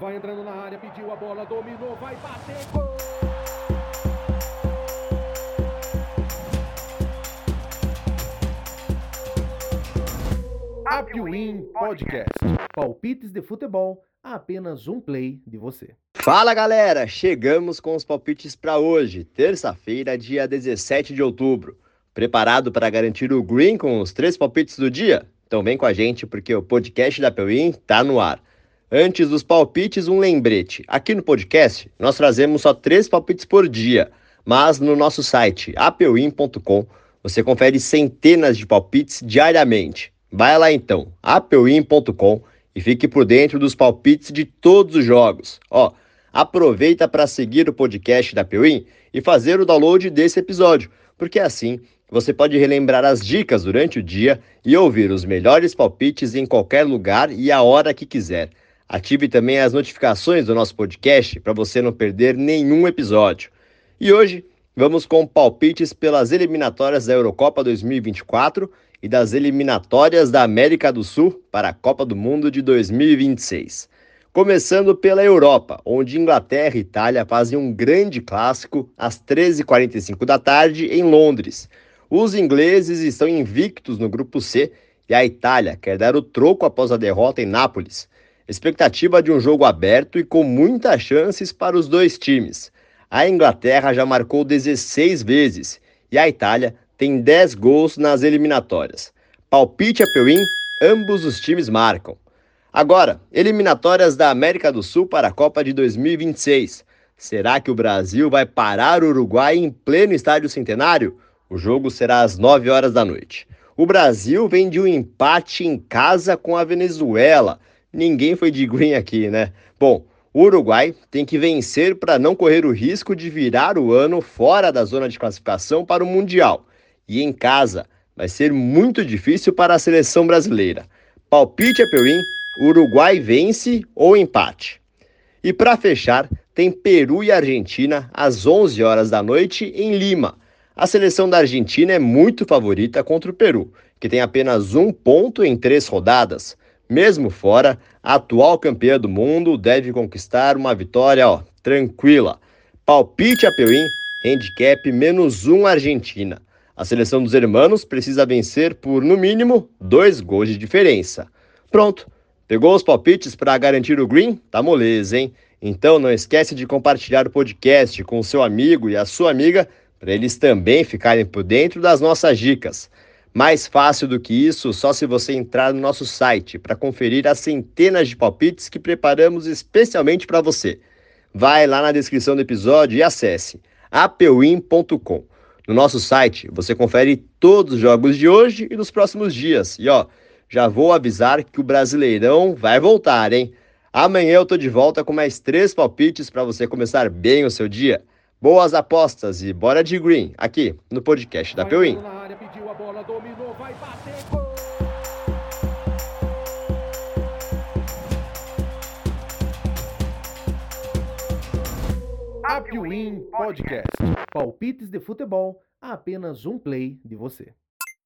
Vai entrando na área, pediu a bola, dominou, vai bater, gol! Apwin Podcast. Palpites de futebol a apenas um play de você. Fala galera, chegamos com os palpites para hoje, terça-feira, dia 17 de outubro. Preparado para garantir o green com os três palpites do dia? Então vem com a gente porque o podcast da Peuim tá no ar. Antes dos palpites, um lembrete. Aqui no podcast, nós trazemos só três palpites por dia, mas no nosso site apeuim.com você confere centenas de palpites diariamente. Vai lá então, apeuim.com e fique por dentro dos palpites de todos os jogos. Ó, aproveita para seguir o podcast da Peuim e fazer o download desse episódio, porque assim você pode relembrar as dicas durante o dia e ouvir os melhores palpites em qualquer lugar e a hora que quiser. Ative também as notificações do nosso podcast para você não perder nenhum episódio. E hoje vamos com palpites pelas eliminatórias da Eurocopa 2024 e das eliminatórias da América do Sul para a Copa do Mundo de 2026. Começando pela Europa, onde Inglaterra e Itália fazem um grande clássico às 13h45 da tarde em Londres. Os ingleses estão invictos no grupo C e a Itália quer dar o troco após a derrota em Nápoles. Expectativa de um jogo aberto e com muitas chances para os dois times. A Inglaterra já marcou 16 vezes e a Itália tem 10 gols nas eliminatórias. Palpite a Peuim, ambos os times marcam. Agora, eliminatórias da América do Sul para a Copa de 2026. Será que o Brasil vai parar o Uruguai em pleno estádio centenário? O jogo será às 9 horas da noite. O Brasil vem de um empate em casa com a Venezuela ninguém foi de green aqui, né? Bom, o Uruguai tem que vencer para não correr o risco de virar o ano fora da zona de classificação para o Mundial. E em casa vai ser muito difícil para a seleção brasileira. Palpite é Peuim, Uruguai vence ou empate. E para fechar, tem Peru e Argentina às 11 horas da noite em Lima. A seleção da Argentina é muito favorita contra o Peru, que tem apenas um ponto em três rodadas. Mesmo fora, a atual campeã do mundo deve conquistar uma vitória ó, tranquila. Palpite a Peuim, handicap menos um Argentina. A seleção dos hermanos precisa vencer por, no mínimo, dois gols de diferença. Pronto, pegou os palpites para garantir o green? Tá moleza, hein? Então não esquece de compartilhar o podcast com o seu amigo e a sua amiga para eles também ficarem por dentro das nossas dicas. Mais fácil do que isso, só se você entrar no nosso site para conferir as centenas de palpites que preparamos especialmente para você. Vai lá na descrição do episódio e acesse apewin.com. No nosso site você confere todos os jogos de hoje e dos próximos dias. E ó, já vou avisar que o Brasileirão vai voltar, hein? Amanhã eu tô de volta com mais três palpites para você começar bem o seu dia. Boas apostas e bora de green aqui no podcast da Peuim. Apwin Podcast. Palpites de futebol a apenas um play de você.